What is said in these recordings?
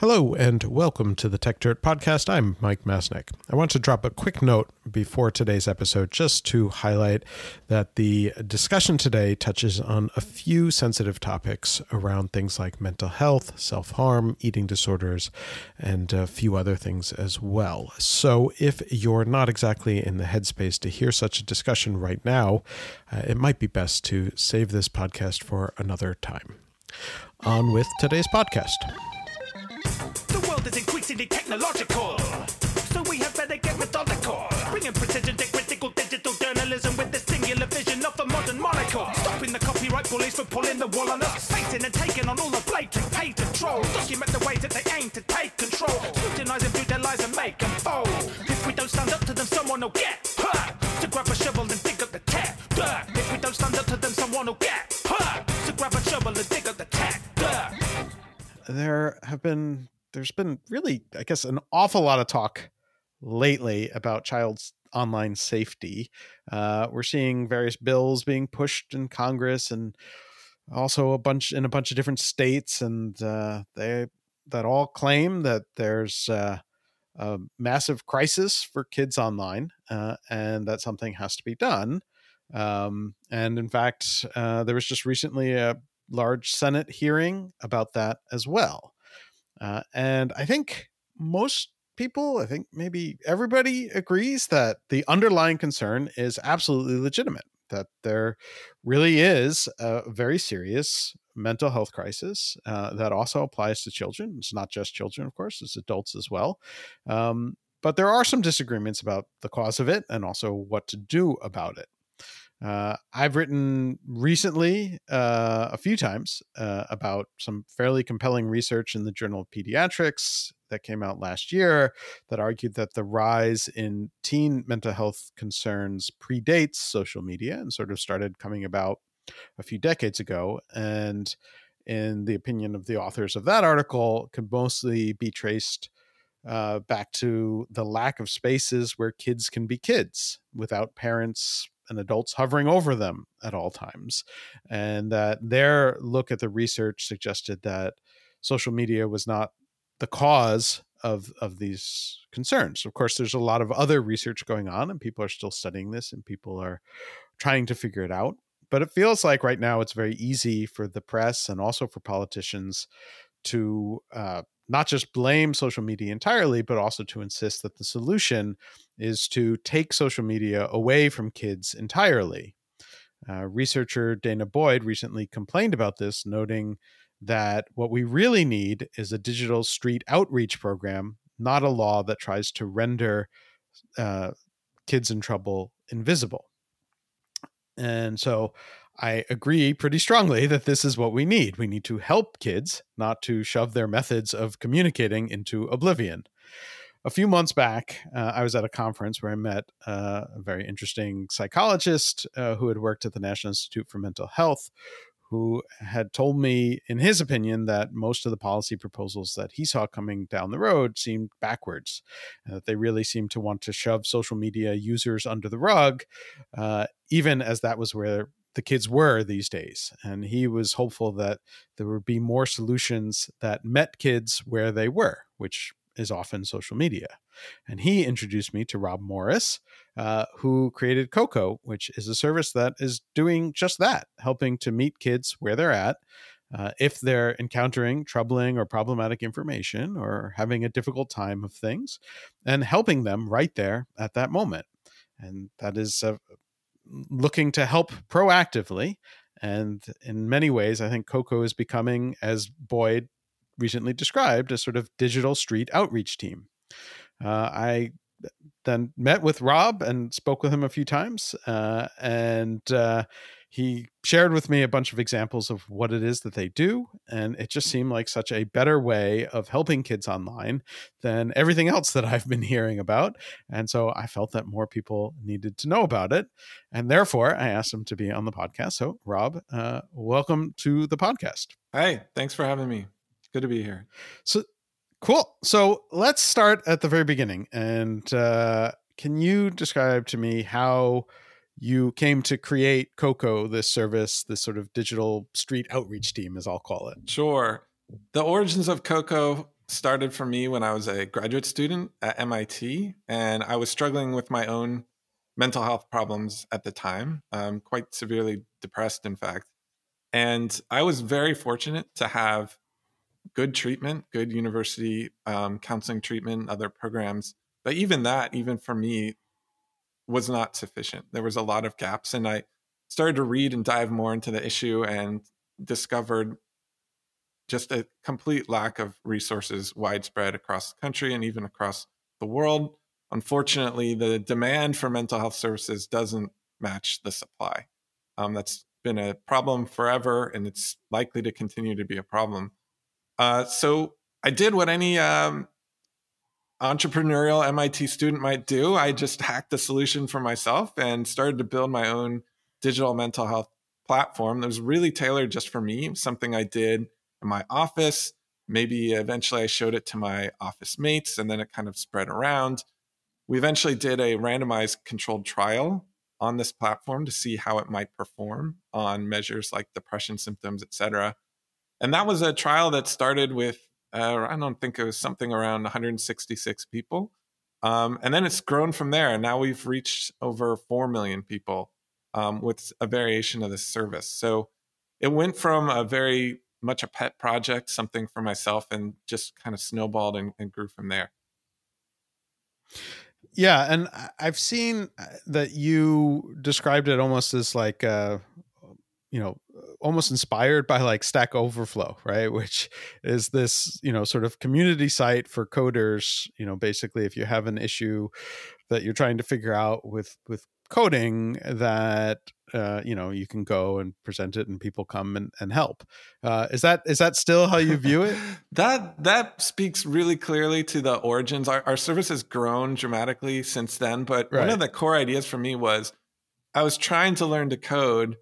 Hello and welcome to the Techdirt Podcast. I'm Mike Masnick. I want to drop a quick note before today's episode just to highlight that the discussion today touches on a few sensitive topics around things like mental health, self harm, eating disorders, and a few other things as well. So if you're not exactly in the headspace to hear such a discussion right now, uh, it might be best to save this podcast for another time. On with today's podcast is increasingly technological. So we have better get methodical. Bringing precision to critical digital journalism with the singular vision of a modern monocle. Stopping the copyright bullies from pulling the wool on us. And taking on all the. Document the ways that they aim to take control. Scrutinize and make them fold. If we don't stand up to them, someone will get hurt. To grab a shovel and dig up the dirt. If we don't stand up to them, someone will get hurt. To grab a shovel and dig up the dirt. There have been there's been really, I guess, an awful lot of talk lately about child's online safety. Uh, we're seeing various bills being pushed in Congress and also a bunch in a bunch of different states, and uh, they that all claim that there's uh, a massive crisis for kids online, uh, and that something has to be done. Um, and in fact, uh, there was just recently a large Senate hearing about that as well. Uh, and I think most people, I think maybe everybody agrees that the underlying concern is absolutely legitimate, that there really is a very serious mental health crisis uh, that also applies to children. It's not just children, of course, it's adults as well. Um, but there are some disagreements about the cause of it and also what to do about it. Uh, I've written recently uh, a few times uh, about some fairly compelling research in the Journal of Pediatrics that came out last year that argued that the rise in teen mental health concerns predates social media and sort of started coming about a few decades ago. And in the opinion of the authors of that article, could mostly be traced uh, back to the lack of spaces where kids can be kids without parents and adults hovering over them at all times. And that their look at the research suggested that social media was not the cause of of these concerns. Of course, there's a lot of other research going on, and people are still studying this, and people are trying to figure it out. But it feels like right now it's very easy for the press and also for politicians to uh, not just blame social media entirely, but also to insist that the solution is to take social media away from kids entirely. Uh, researcher danah boyd recently complained about this, noting that what we really need is a digital street outreach program, not a law that tries to render uh, kids in trouble invisible. And so I agree pretty strongly that this is what we need. We need to help kids, not to shove their methods of communicating into oblivion. A few months back, uh, I was at a conference where I met uh, a very interesting psychologist uh, who had worked at the National Institute for Mental Health, who had told me, in his opinion, that most of the policy proposals that he saw coming down the road seemed backwards, and that they really seemed to want to shove social media users under the rug, uh, even as that was where the kids were these days. And he was hopeful that there would be more solutions that met kids where they were, which is often social media. And he introduced me to Rob Morris, uh, who created Koko, which is a service that is doing just that, helping to meet kids where they're at. Uh, if they're encountering troubling or problematic information or having a difficult time of things, and helping them right there at that moment. And that is a, looking to help proactively. And in many ways, I think Koko is becoming, as Boyd recently described, a sort of digital street outreach team. Uh, I then met with Rob and spoke with him a few times. Uh, and uh, he shared with me a bunch of examples of what it is that they do and it just seemed like such a better way of helping kids online than everything else that i've been hearing about and so i felt that more people needed to know about it and therefore i asked him to be on the podcast. So rob uh, welcome to the podcast. Hey thanks for having me. Good to be here. So cool. So let's start at the very beginning and uh, can you describe to me how you came to create Koko, this service, this sort of digital street outreach team, as I'll call it. Sure. The origins of Koko started for me when I was a graduate student at MIT, and I was struggling with my own mental health problems at the time, um, quite severely depressed, in fact. And I was very fortunate to have good treatment, good university um, counseling treatment, other programs. But even that, even for me, was not sufficient. There was a lot of gaps. And I started to read and dive more into the issue and discovered just a complete lack of resources widespread across the country and even across the world. Unfortunately, the demand for mental health services doesn't match the supply. Um, that's been a problem forever, and it's likely to continue to be a problem. Uh, so I did what any um, entrepreneurial MIT student might do. I just hacked the solution for myself and started to build my own digital mental health platform that was really tailored just for me, something I did in my office. Maybe eventually I showed it to my office mates and then it kind of spread around. We eventually did a randomized controlled trial on this platform to see how it might perform on measures like depression symptoms, et cetera. And that was a trial that started with, uh, I don't think it was something around 166 people. Um, and then it's grown from there. And now we've reached over 4 million people um, with a variation of this service. So it went from a very much a pet project, something for myself, and just kind of snowballed and, and grew from there. Yeah, and I've seen uh, that you described it almost as like uh you know almost inspired by like stack overflow right? Which is this you know sort of community site for coders you know basically if you have an issue that you're trying to figure out with with coding that uh, you know you can go and present it and people come and, and help. Uh, is that is that still how you view it? That that speaks really clearly to the origins. Our, our service has grown dramatically since then but right. one of the core ideas for me was i was trying to learn to code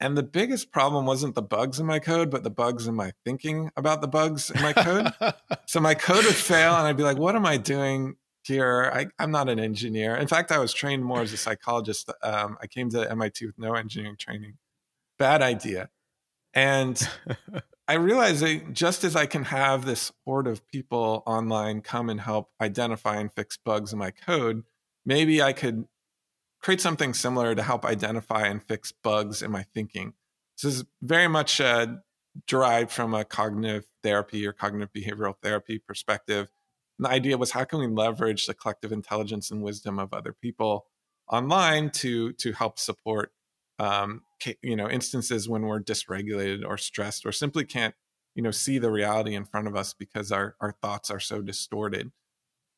and the biggest problem wasn't the bugs in my code but the bugs in my thinking about the bugs in my code so my code would fail and i'd be like what am i doing here. I, am not an engineer. In fact, I was trained more as a psychologist. Um, I came to MIT with no engineering training. Bad idea. And I realized that just as I can have this horde of people online come and help identify and fix bugs in my code, maybe I could create something similar to help identify and fix bugs in my thinking. This is very much uh, derived from a cognitive therapy or cognitive behavioral therapy perspective and the idea was how can we leverage the collective intelligence and wisdom of other people online to to help support um, you know instances when we're dysregulated or stressed or simply can't you know see the reality in front of us because our our thoughts are so distorted.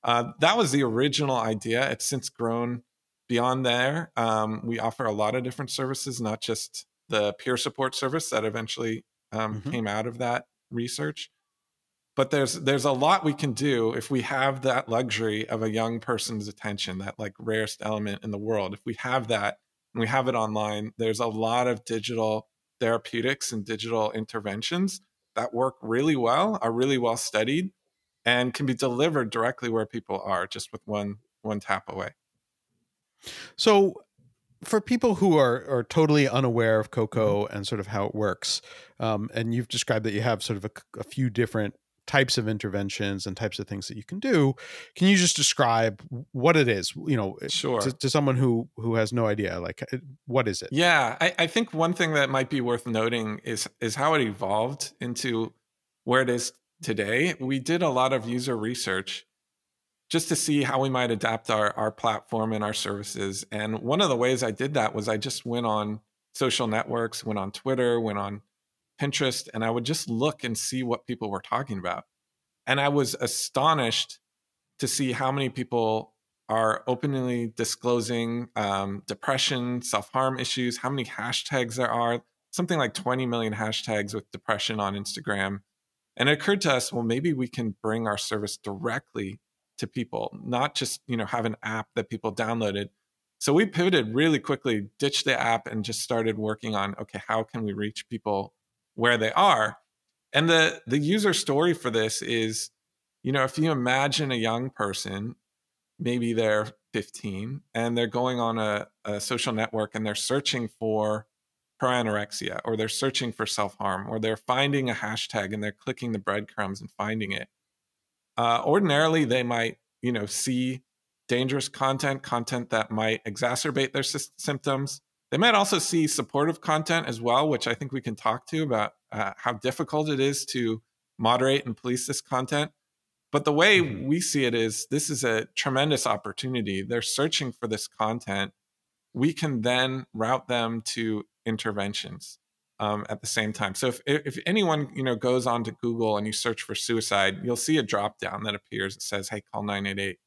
Uh, that was the original idea. It's since grown beyond there. Um, we offer a lot of different services, not just the peer support service that eventually um, mm-hmm. came out of that research, but there's there's a lot we can do if we have that luxury of a young person's attention that like rarest element in the world if we have that and we have it online there's a lot of digital therapeutics and digital interventions that work really well are really well studied and can be delivered directly where people are just with one one tap away so for people who are are totally unaware of Koko and sort of how it works, um, and you've described that you have sort of a, a, few different types of interventions and types of things that you can do can you just describe what it is? You know eh, sure. to, to someone who who has no idea like eh, what is it? Yeah I, I think one thing that might be worth noting is is how it evolved into where it is today. We did a lot of user research just to see how we might adapt our, our platform and our services and one of the ways i did that was i just went on social networks went on twitter went on Pinterest and I would just look and see what people were talking about. And I was astonished to see how many people are openly disclosing um, depression, self harm issues, how many hashtags there are, something like 20 million hashtags with depression on Instagram. And it occurred to us, well, maybe we can bring our service directly to people, not just, you know, have an app that people downloaded. So we pivoted really quickly, ditched the app and just started working on, okay, how can we reach people where they are. And the the user story for this is, you know, if you imagine a young person, maybe they're 15 and they're going on a, a social network and they're searching for anorexia or they're searching for self-harm or they're finding a hashtag and they're clicking the breadcrumbs and finding it. Uh, ordinarily, they might, you know, see dangerous content, content that might exacerbate their sy- symptoms. They might also see supportive content as well, which I think we can talk to about uh, how difficult it is to moderate and police this content. But the way mm-hmm. we see it is this is a tremendous opportunity. They're searching for this content. We can then route them to interventions um, at the same time. So if, if anyone you know goes onto Google and you search for suicide, you'll see a drop down that appears that says, "Hey, call 988."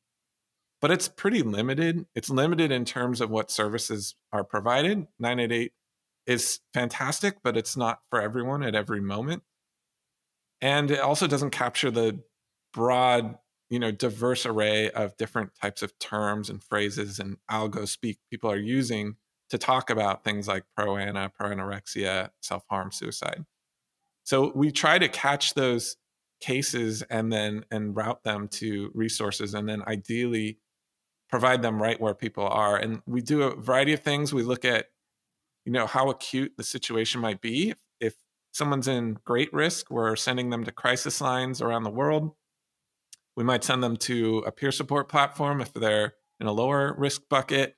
But it's pretty limited. It's limited in terms of what services are provided. 988 is fantastic, but it's not for everyone at every moment. And it also doesn't capture the broad, you know, diverse array of different types of terms and phrases and algo speak people are using to talk about things like pro-ana, pro-anorexia, self-harm, suicide. So we try to catch those cases and then and route them to resources and then ideally provide them right where people are. And we do a variety of things. We look at, you know, how acute the situation might be. If someone's in great risk, we're sending them to crisis lines around the world. We might send them to a peer support platform if they're in a lower risk bucket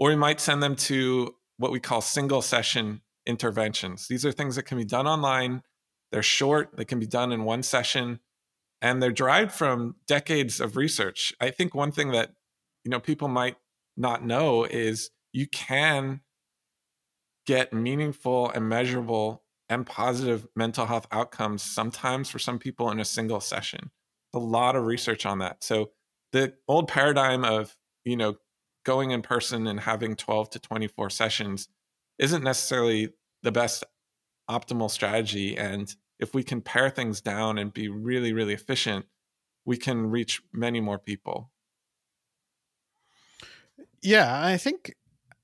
or we might send them to what we call single session interventions. These are things that can be done online. They're short, they can be done in one session, and they're derived from decades of research. I think one thing that you know people might not know is you can get meaningful and measurable and positive mental health outcomes sometimes for some people in a single session. A lot of research on that. So the old paradigm of, you know, going in person and having 12 to 24 sessions isn't necessarily the best optimal strategy. And if we can pare things down and be really, really efficient, we can reach many more people. Yeah, I think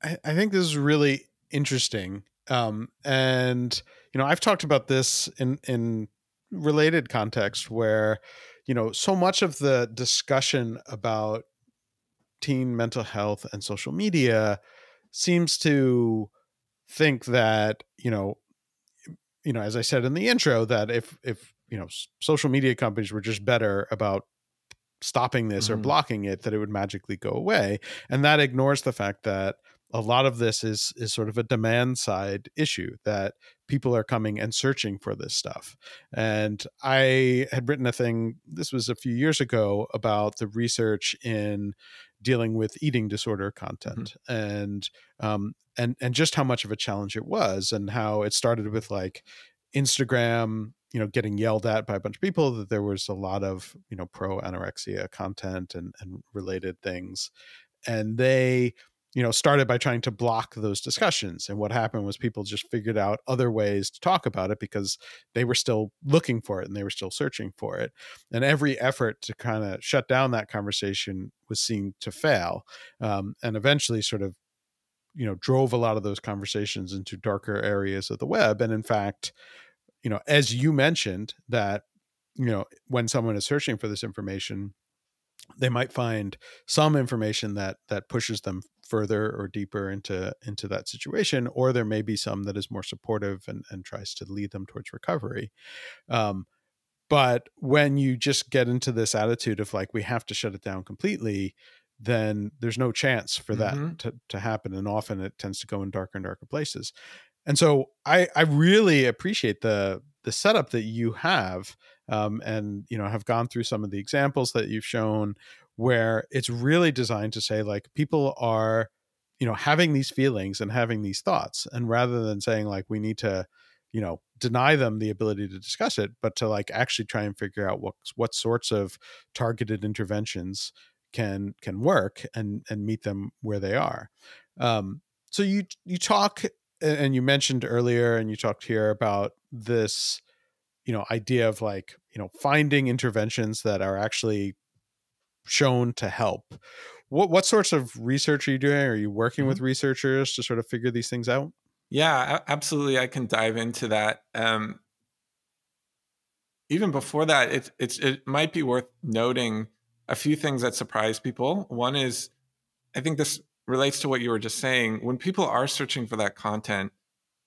I, think this is really interesting. Um, and you know, I've talked about this in in related context where you know so much of the discussion about teen mental health and social media seems to think that you know you know as i said in the intro that if if you know social media companies were just better about stopping this mm-hmm. or blocking it that it would magically go away and that ignores the fact that a lot of this is is sort of a demand side issue that people are coming and searching for this stuff and i had written a thing this was a few years ago about the research in dealing with eating disorder mm-hmm. content mm-hmm. and um and and just how much of a challenge it was and how it started with like instagram you know getting yelled at by a bunch of people that there was a lot of you know pro anorexia content and and related things and they you know started by trying to block those discussions. And what happened was people just figured out other ways to talk about it because they were still looking for it and they were still searching for it. And every effort to kind of shut down that conversation was seen to fail um, and eventually sort of you know drove a lot of those conversations into darker areas of the web. And in fact you know as you mentioned that you know when someone is searching for this information they might find some information that that pushes them further or deeper into into that situation or there may be some that is more supportive and, and tries to lead them towards recovery um, but when you just get into this attitude of like we have to shut it down completely then there's no chance for that mm-hmm. to, to happen and often it tends to go in darker and darker places and so i i really appreciate the the setup that you have um, and you know have gone through some of the examples that you've shown where it's really designed to say like people are you know having these feelings and having these thoughts and rather than saying like we need to you know deny them the ability to discuss it but to like actually try and figure out what what sorts of targeted interventions can can work and and meet them where they are. Um so you you talk and you mentioned earlier and you talked here about this you know idea of like you know finding interventions that are actually shown to help. What what sorts of research are you doing? Are you working mm-hmm. with researchers to sort of figure these things out? Yeah absolutely i can dive into that um, even before that it, it's it might be worth noting a few things that surprise people. One is i think this relates to what you were just saying when people are searching for that content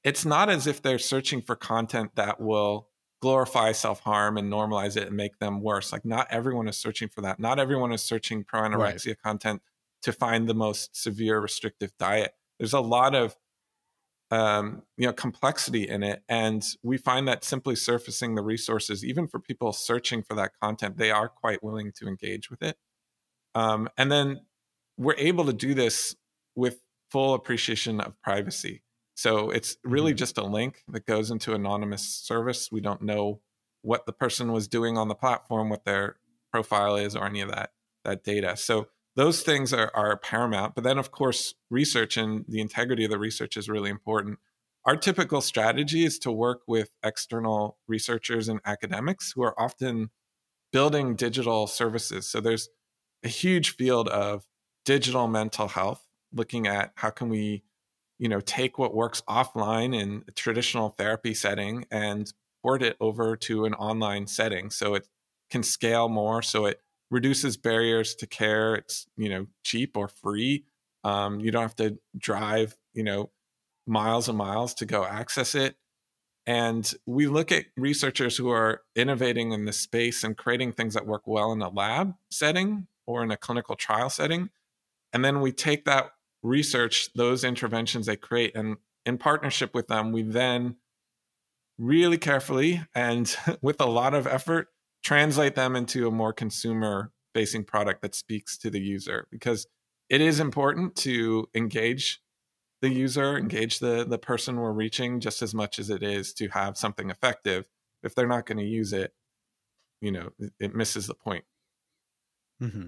it's not as if they're searching for content that will glorify self harm and normalize it and make them worse. Like, not everyone is searching for that. Not everyone is searching pro anorexia right. content to find the most severe restrictive diet. There's a lot of um, you know complexity in it, and we find that simply surfacing the resources, even for people searching for that content, they are quite willing to engage with it. Um, and then we're able to do this with full appreciation of privacy. So it's really mm-hmm. just a link that goes into anonymous service. We don't know what the person was doing on the platform, what their profile is, or any of that that data. So those things are, are paramount. But then, of course, research and the integrity of the research is really important. Our typical strategy is to work with external researchers and academics who are often building digital services. So there's a huge field of digital mental health, looking at how can we, you know, take what works offline in a traditional therapy setting and port it over to an online setting so it can scale more, so it reduces barriers to care. It's you know cheap or free. Um, you don't have to drive you know miles and miles to go access it. And we look at researchers who are innovating in this space and creating things that work well in a lab setting or in a clinical trial setting. And then we take that research, those interventions they create, and in partnership with them, we then really carefully and with a lot of effort translate them into a more consumer facing product that speaks to the user because it is important to engage the user engage the the person we're reaching just as much as it is to have something effective if they're not going to use it you know it, misses the point mm-hmm.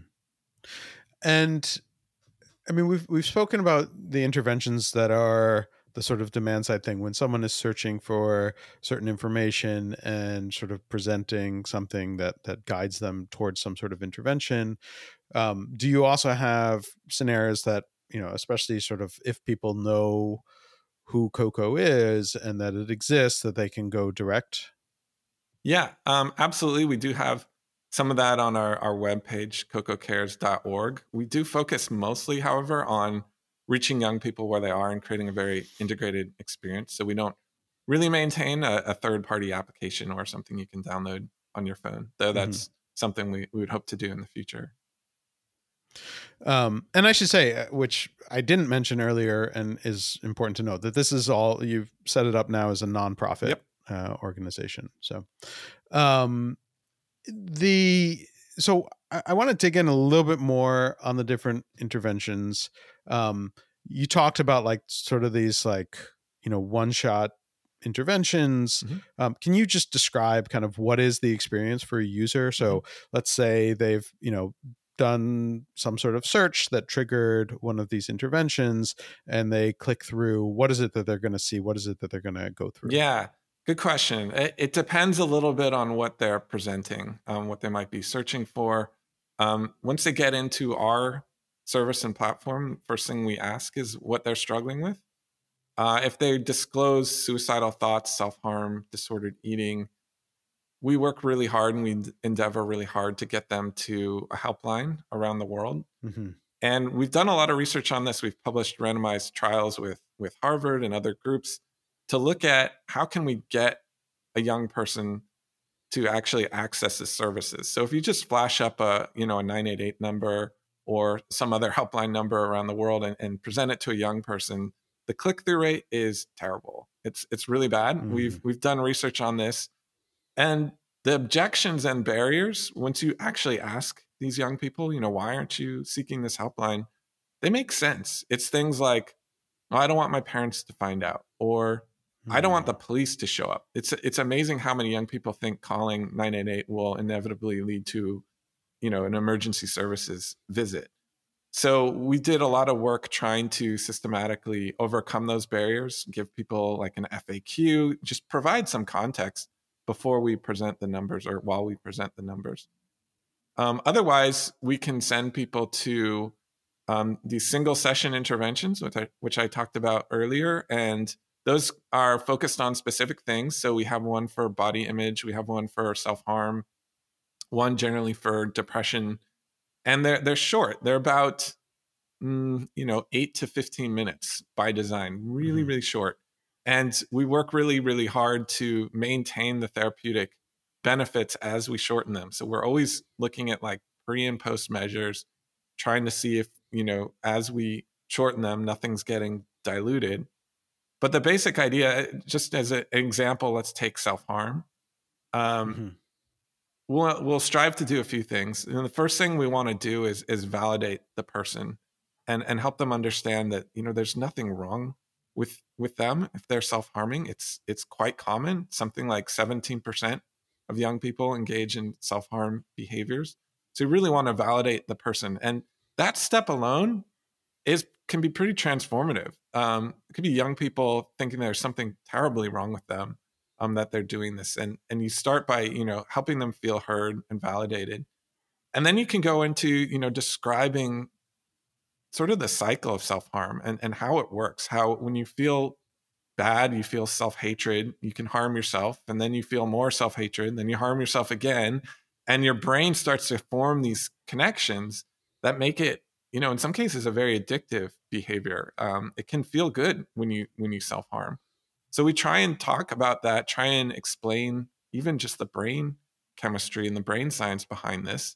and i mean we've we've spoken about the interventions that are the sort of demand side thing. When someone is searching for certain information and sort of presenting something that that guides them towards some sort of intervention um, do you also have scenarios that you know especially sort of if people know who koko is and that it exists that they can go direct? Yeah um, absolutely we do have some of that on our, our webpage kokocares.org we do focus mostly however on reaching young people where they are and creating a very integrated experience. So we don't really maintain a, a third party application or something you can download on your phone, though mm-hmm. that's mm-hmm. something we, we would hope to do in the future. Um, and I should say, uh, which I didn't mention earlier, and is important to note that this is all you've set it up now as a nonprofit yep. uh, organization. So, um, the so I, I want to dig in a little bit more on the different interventions um, you talked about like sort of these like you know one shot interventions mm-hmm. um, can you just describe kind of what is the experience for a user so mm-hmm. let's say they've you know done some sort of search that triggered one of these interventions and they click through what is it that they're going to see what is it that they're going to go through yeah good question it, it, depends a little bit on what they're presenting um, what they might be searching for um, once they get into our service and platform, first thing we ask is what they're struggling with. Uh, if they disclose suicidal thoughts, self harm, disordered eating, we work really hard and we endeavor really hard to get them to a helpline around the world. Mm-hmm. And we've done a lot of research on this. We've published randomized trials with with Harvard and other groups to look at how can we get a young person to actually access the services. So if you just flash up a you know a 988 number or some other helpline number around the world and, and present it to a young person, the click through rate is terrible. It's it's really bad. Mm. We've we've done research on this, and the objections and barriers once you actually ask these young people, you know, why aren't you seeking this helpline? They make sense. It's things like, oh, I don't want my parents to find out, or I don't want the mm. police to show up. It's it's amazing how many young people think calling 988 will inevitably lead to you know an emergency services visit so we did a lot of work trying to systematically overcome those barriers give people like an faq just provide some context before we present the numbers or while we present the numbers um, otherwise we can send people to um, these single session interventions which I, which I talked about earlier and those are focused on specific things so we have one for body image we have one for self-harm one generally for depression, and they're they're short. They're about mm, you know eight to fifteen minutes by design, really mm. really short. and we work really, really hard to maintain the therapeutic benefits as we shorten them. So we're always looking at like pre and post measures, trying to see if, you know, as we shorten them, nothing's getting diluted. But the basic idea, just as an example, let's take self harm. Um, mm-hmm. We'll, we'll strive to do a few things. And the first thing we want to do is is validate the person and and help them understand that you know there's nothing wrong with with them if they're self-harming it's it's quite common something like 17% of young people engage in self-harm behaviors so you really want to validate the person and that step alone is can be pretty transformative. Um, it could be young people thinking there's something terribly wrong with them um, that they're doing this and and you start by you know helping them feel heard and validated. And then you can go into you know describing sort of the cycle of self-harm and, and how it works how when you feel bad you feel self-hatred you can harm yourself and then you feel more self-hatred then you harm yourself again and your brain starts to form these connections that make it you know in some cases a very addictive behavior um, it can feel good when you when you self-harm. So we try and talk about that try and explain even just the brain chemistry and the brain science behind this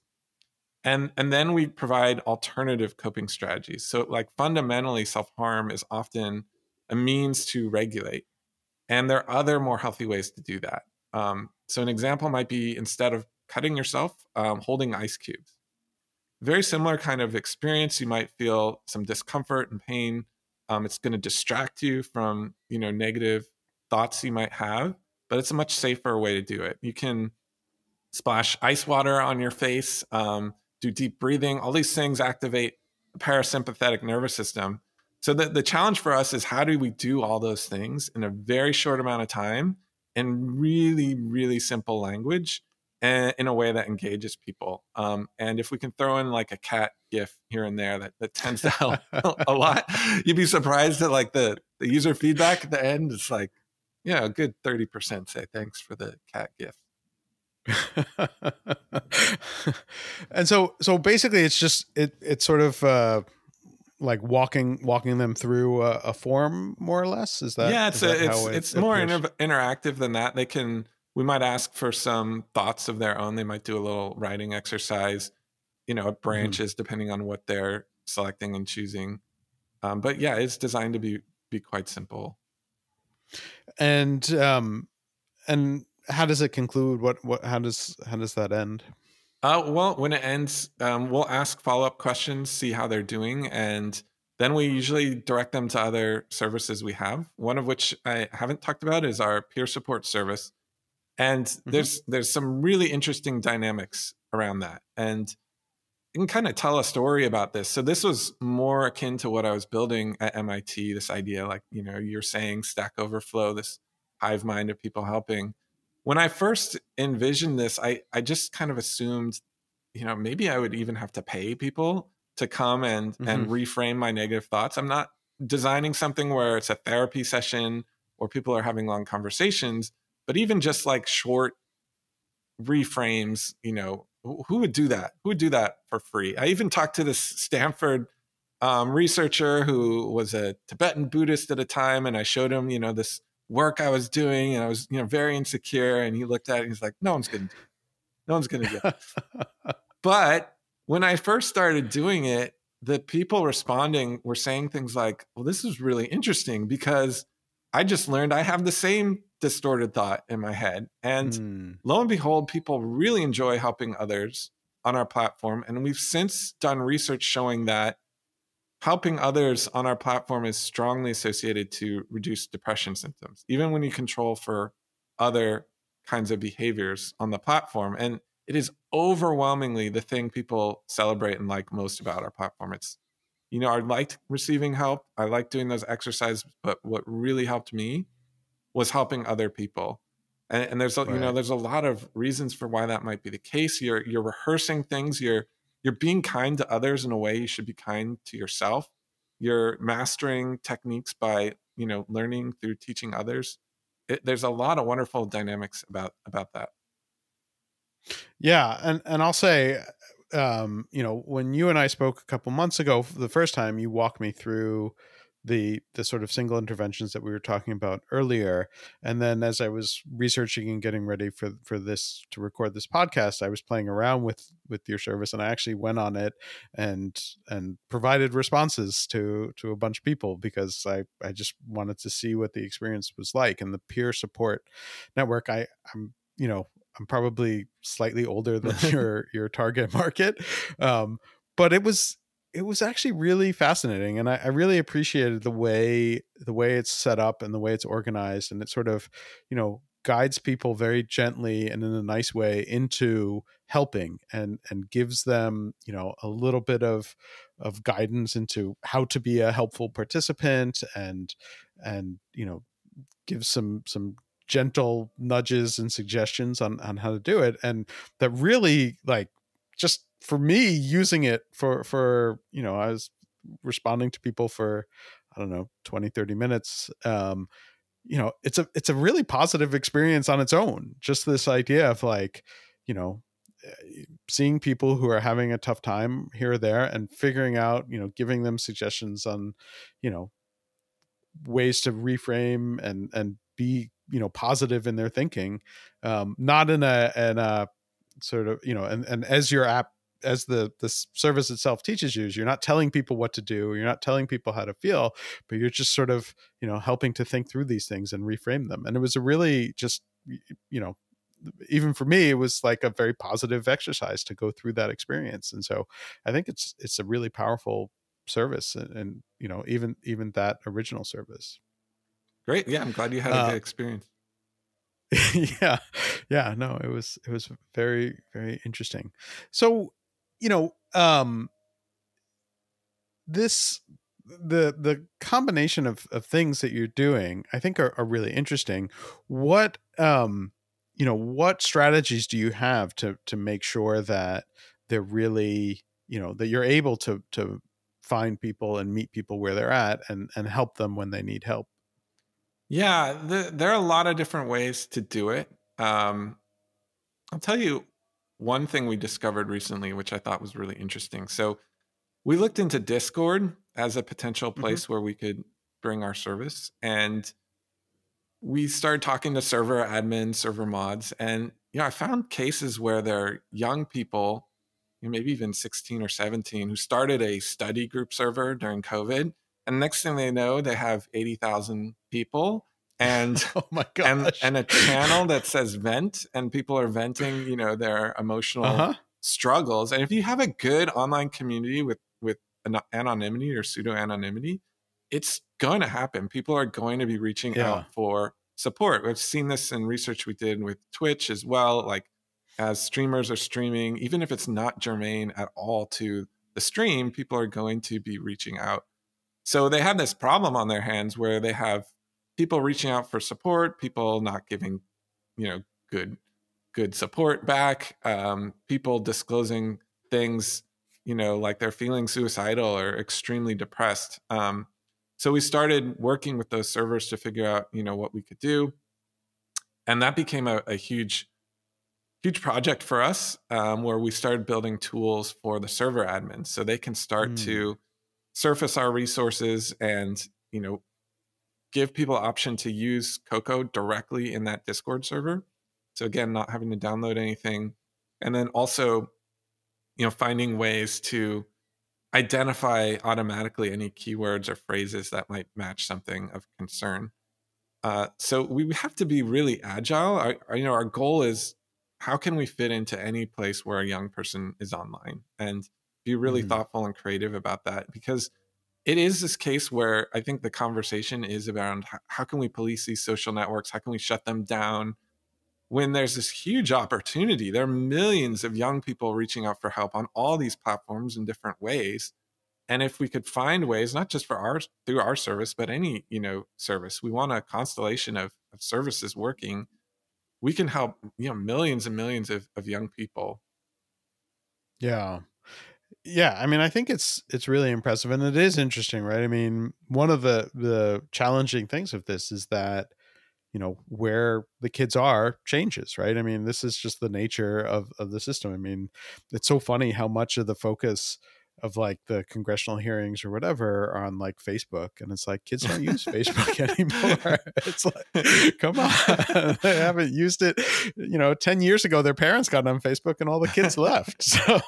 and and then we provide alternative coping strategies. So like fundamentally self-harm is often a means to regulate and there are other more healthy ways to do that. Um, so an example might be instead of cutting yourself um, holding ice cubes very similar kind of experience you might feel some discomfort and pain um, it's going to distract you from you know negative thoughts you might have but it's a much safer way to do it you can splash ice water on your face um, do deep breathing. All these things activate the parasympathetic nervous system. So the, the challenge for us is how do we do all those things in a very short amount of time in really, really simple language in a way that engages people. Um, and if we can throw in like a cat gif here and there, that, that tends to help a lot. You'd be surprised at like the, the user feedback at the end. It's like, yeah, a good 30% say thanks for the cat gif. and so so basically it's just it it's sort of uh like walking walking them through a, a form more or less is that yeah it's a, it's, it, it's more inter- interactive than that they can we might ask for some thoughts of their own they might do a little writing exercise you know it mm-hmm. branches mm-hmm. depending on what they're selecting and choosing um, but yeah it's designed to be be quite simple and um and how does it conclude? What what how does how does that end? Uh, well, when it ends, um, we'll ask follow up questions, see how they're doing, and then we usually direct them to other services we have. One of which I haven't talked about is our peer support service, and mm-hmm. there's there's some really interesting dynamics around that, and you can kind of tell a story about this. So this was more akin to what I was building at MIT. This idea, like you know, you're saying Stack Overflow, this hive mind of people helping when I first envisioned this, I I just kind of assumed, you know, maybe I would even have to pay people to come and mm-hmm. and reframe my negative thoughts. I'm not designing something where it's a therapy session or people are having long conversations, but even just like short reframes, you know, who would do that? Who would do that for free? I even talked to this Stanford um, researcher who was a Tibetan Buddhist at a time, and I showed him, you know, this work I was doing, and I was, you know, very insecure. And he looked at it and he's like, "No one's gonna, do it. no one's gonna do it." but when I first started doing it, the people responding were saying things like, "Well, this is really interesting because I just learned I have the same distorted thought in my head." And mm. lo and behold, people really enjoy helping others on our platform, and we've since done research showing that helping others on our platform is strongly associated to reduce depression symptoms, even when you control for other kinds of behaviors on the platform. And it is overwhelmingly the thing people celebrate and like most about our platform. It's, you know, I liked receiving help. I like doing those exercises, but what really helped me was helping other people. And, and there's, right. you know, there's a lot of reasons for why that might be the case. You're, you're rehearsing things. You're, you're being kind to others in a way you should be kind to yourself you're mastering techniques by you know learning through teaching others it, there's a lot of wonderful dynamics about about that yeah and and i'll say um you know when you and i spoke a couple months ago the first time you walked me through the the sort of single interventions that we were talking about earlier and then as i was researching and getting ready for for this to record this podcast i was playing around with with your service and i actually went on it and and provided responses to to a bunch of people because i i just wanted to see what the experience was like and the peer support network i i'm you know i'm probably slightly older than your your target market um but it was it was actually really fascinating and I, I, really appreciated the way the way it's set up and the way it's organized and it sort of you know guides people very gently and in a nice way into helping and and gives them you know a little bit of of guidance into how to be a helpful participant and and you know give some some gentle nudges and suggestions on on how to do it and that really like just for me using it for for you know i was responding to people for i don't know 20 30 minutes um you know it's a it's a really positive experience on its own. Just this idea of like you know eh, seeing people who are having a tough time here or there and figuring out you know giving them suggestions on you know ways to reframe and and be you know positive in their thinking um not in a in a sort of you know and and as your app as the the service itself teaches you you're not telling people what to do you're not telling people how to feel but you're just sort of you know helping to think through these things and reframe them. And it was a really just you know even for me it was like a very positive exercise to go through that experience. And so i think it's it's a really powerful service and, and you know even even that original service. Great. Yeah i'm glad you had a uh, good experience yeah yeah no it was it was very very interesting. So you know um this the the combination of of things that you're doing i think are, are really interesting. What um you know what strategies do you have to to make sure that they're really you know that you're able to to find people and meet people where they're at and and help them when they need help yeah the, there are a lot of different ways to do it um i'll tell you one thing we discovered recently, which I thought was really interesting. So we looked into Discord as a potential mm-hmm. place mm-hmm. where we could bring our service. And we started talking to server admins, server mods. And, you know, I found cases where there are young people, you know, maybe even 16 or 17, who started a study group server during COVID. And next thing they know, they have 80,000 people and oh my god and, and, a channel that says vent and people are venting you know their emotional uh-huh. struggles and if you have a good online community with with anonymity or pseudo anonymity it's going to happen people are going to be reaching yeah. out for support we've seen this in research we did with twitch as well like as streamers are streaming even if it's not germane at all to the stream people are going to be reaching out so they have this problem on their hands where they have people reaching out for support, people not giving, you know, good good support back, um, people disclosing things, you know, like they're feeling suicidal or extremely depressed. Um, so we started working with those servers to figure out, you know, what we could do, and that became a, a huge huge project for us um, where we started building tools for the server admins so they can start mm. to surface our resources and you know give people option to use Koko directly in that Discord server. So again, not having to download anything. And then also, you know, finding ways to identify automatically any keywords or phrases that might match something of concern. Uh, so we have to be really agile. Our, you know, our goal is how can we fit into any place where a young person is online and be really mm-hmm. thoughtful and creative about that because it is this case where I think the conversation is around how, how can we police these social networks? How can we shut them down? When there's this huge opportunity, there are millions of young people reaching out for help on all these platforms in different ways. And if we could find ways, not just for our through our service, but any you know service, we want a constellation of, of services working. We can help you know millions and millions of, of young people. Yeah, yeah i mean i think it's it's really impressive and it is interesting right? I mean one of the the challenging things of this is that you know where the kids are changes right? I mean this is just the nature of of the system. I mean it's so funny how much of the focus of like the congressional hearings or whatever on like Facebook, and it's like kids don't use Facebook anymore. It's like, come on, they haven't used it. You know, ten years ago, their parents got on Facebook, and all the kids left. So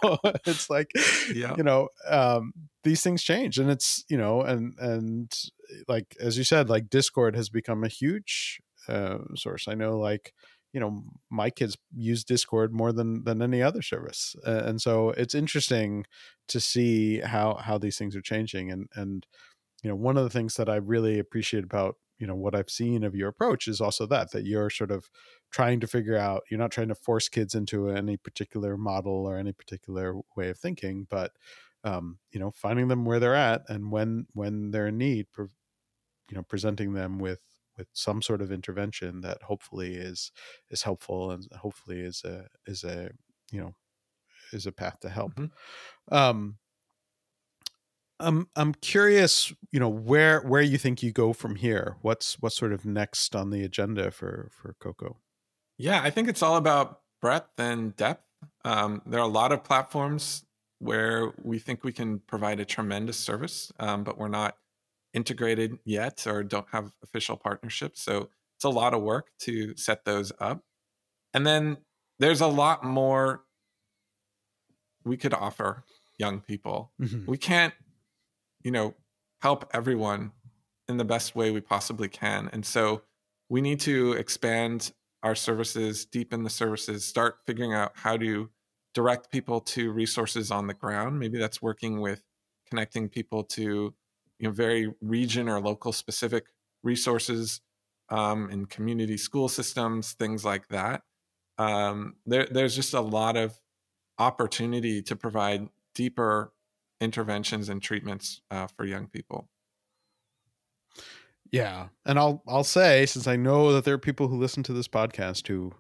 it's like, yeah. you know, um, these things change, and it's you know, and and like as you said, like Discord has become a huge uh, source. I know, like you know my kids use discord more than than any other service uh, and so it's interesting to see how how these things are changing and and you know one of the things that i really appreciate about you know what i've seen of your approach is also that that you're sort of trying to figure out you're not trying to force kids into any particular model or any particular way of thinking but um, you know finding them where they're at and when when they're in need you know presenting them with with some sort of intervention that hopefully is is helpful and hopefully is a is a you know is a path to help mm-hmm. um I'm I'm curious, you know, where where you think you go from here. What's what's sort of next on the agenda for for Koko? Yeah, I think it's all about breadth and depth. Um, there are a lot of platforms where we think we can provide a tremendous service, um, but we're not integrated yet or don't have official partnerships. So it's a lot of work to set those up. And then there's a lot more we could offer young people. Mm-hmm. We can't, you know, help everyone in the best way we possibly can. And so we need to expand our services, deepen the services, start figuring out how to direct people to resources on the ground. Maybe that's working with connecting people to you know very region or local specific resources um, in community school systems, things like that. Um, there, there's just a lot of opportunity to provide deeper interventions and treatments uh, for young people. Yeah, and I'll I'll say since I know that there are people who listen to this podcast who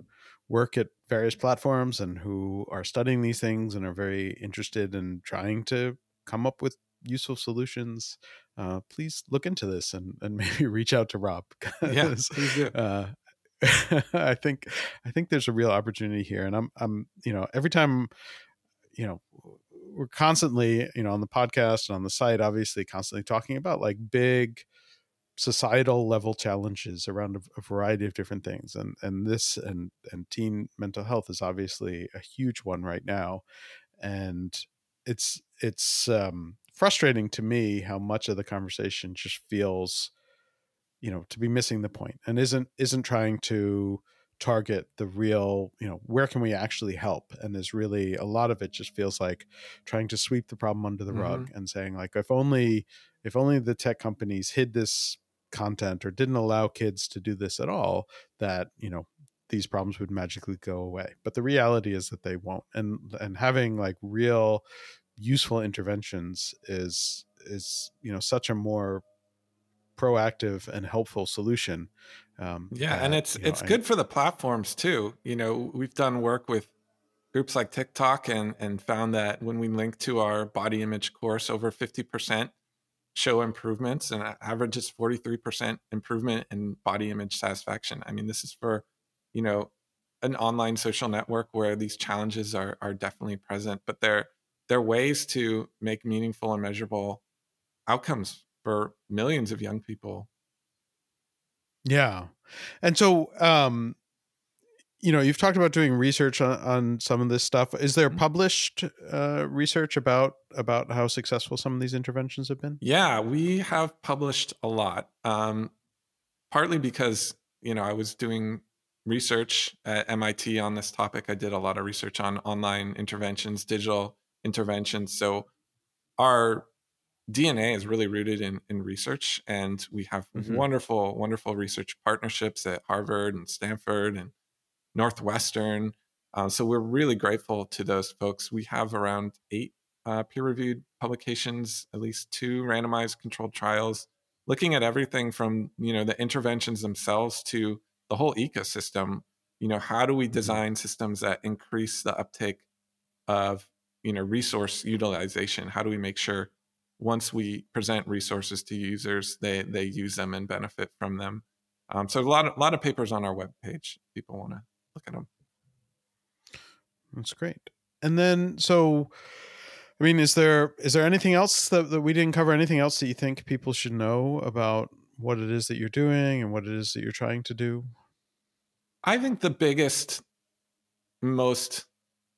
work at various platforms and who are studying these things and are very interested in trying to come up with useful solutions uh, please look into this and, and maybe reach out to Rob. yeah, please do. Uh, I think I think there's a real opportunity here, and I'm I'm you know every time you know we're constantly you know on the podcast and on the site obviously constantly talking about like big societal level challenges around a, a, variety of different things and and this and and teen mental health is obviously a huge one right now and it's it's um frustrating to me how much of the conversation just feels you know to be missing the point and isn't isn't trying to target the real you know where can we actually help? And is really a lot of it just feels like trying to sweep the problem under the mm-hmm. rug and saying like if only if only the tech companies hid this content or didn't allow kids to do this at all that you know these problems would magically go away. But the reality is that they won't. And and having like real useful interventions is is you know such a more proactive and helpful solution um, yeah and it's you know, it's I, good for the platforms too you know we've done work with groups like tiktok and and found that when we link to our body image course over 50% show improvements and average is 43% improvement in body image satisfaction. I mean this is for you know an online social network where these challenges are are definitely present but they're there are ways to make meaningful and measurable outcomes for millions of young people. Yeah. And so um you know, you've talked about doing research on, on some of this stuff. Is there mm-hmm. published uh, research about about how successful some of these interventions have been? Yeah, we have published a lot. Um, partly because you know I was doing research at MIT on this topic. I did a lot of research on online interventions, digital interventions. So our DNA is really rooted in, in research, and we have mm-hmm. wonderful, wonderful research partnerships at Harvard and Stanford and Northwestern. Uh, so we're really grateful to those folks. We have around eight uh, peer-reviewed publications, at least two randomized controlled trials, looking at everything from you know the interventions themselves to the whole ecosystem. You know, how do we mm-hmm. design systems that increase the uptake of you know resource utilization how do we make sure once we present resources to users they they use them and benefit from them um, so a lot of a lot of papers on our webpage people want to look at them that's great and then so I mean, is there is there anything else that, that we didn't cover? Anything else that you think people should know about what it is that you're doing and what it is that you're trying to do? I think the biggest, most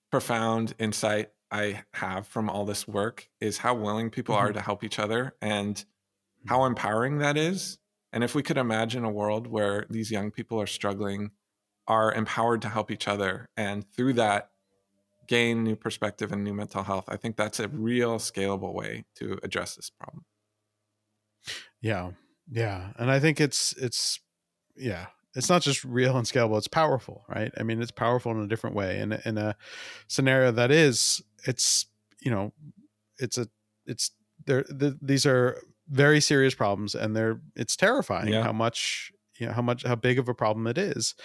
profound insight I have from all this work is how willing people mm-hmm. are to help each other and how mm-hmm. empowering that is. And if we could imagine a world where these young people are struggling, are empowered to help each other, and through that, gain new perspective and new mental health, I think that's a real scalable way to address this problem. Yeah. Yeah. And I think it's, it's, yeah, it's not just real and scalable it's powerful right i mean it's powerful in a different way and in a scenario that is it's you know it's a it's there the, these are very serious problems and they're it's terrifying yeah. how much you know how much how big of a problem it is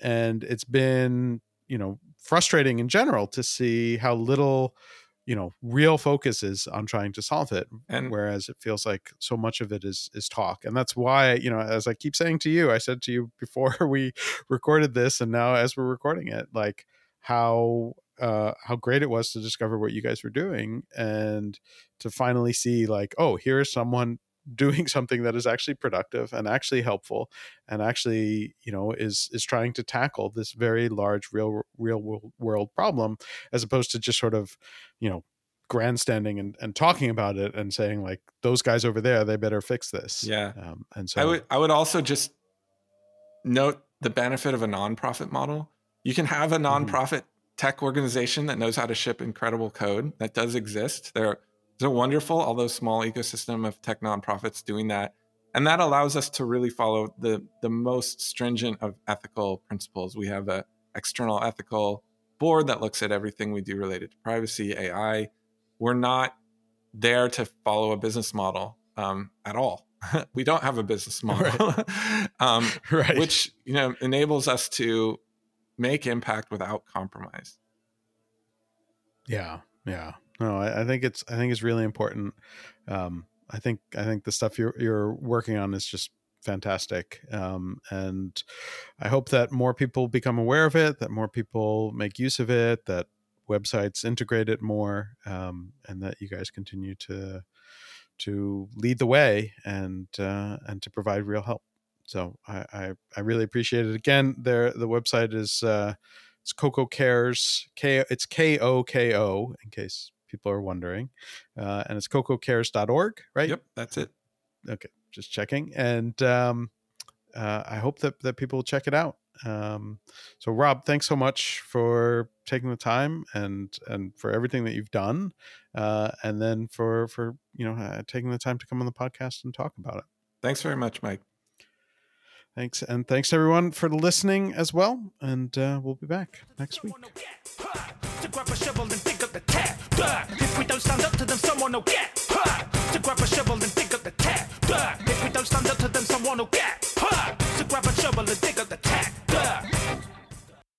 and it's been you know frustrating in general to see how little you know real focus is on trying to solve it and whereas it feels like so much of it is is talk and that's why you know as i keep saying to you i said to you before we recorded this and now as we're recording it like how uh how great it was to discover what you guys were doing and to finally see like oh here's someone doing something that is actually productive and actually helpful and actually you know is is trying to tackle this very large real real world problem as opposed to just sort of you know grandstanding and, and talking about it and saying like those guys over there they better fix this yeah um, and so i would i would also just note the benefit of a nonprofit model you can have a mm-hmm. nonprofit mm-hmm. Tech organization that knows how to ship incredible code that does exist there they're wonderful, although small ecosystem of tech nonprofits doing that. And that allows us to really follow the, the most stringent of ethical principles. We have an external ethical board that looks at everything we do related to privacy, AI. We're not there to follow a business model um, at all. we don't have a business model, right. um, right. which you know enables us to make impact without compromise. Yeah, yeah. No I, I, think it's i think it's really important. Um, i think i think the stuff you're you're working on is just fantastic. Um, and i hope that more people become aware of it that more people make use of it that websites integrate it more um, and that you guys continue to to lead the way and uh, and to provide real help so I, I, I really appreciate it again there the website is uh, it's Koko Cares K it's K O K O in case people are wondering. Uh, and it's kokocares.org, right? Yep, that's it. Okay, just checking. And um, uh, I hope that, that people will check it out. Um, so, Rob, thanks so much for taking the time and and for everything that you've done, uh, and then for for you know uh, taking the time to come on the podcast and talk about it. Thanks very much, Mike. Thanks, and thanks everyone for listening as well. And uh, we'll be back next week. If we don't stand up to them, someone will get. To grab a shovel and dig up the tap. If we don't stand up to them, someone will get. To grab a shovel and dig up the tap.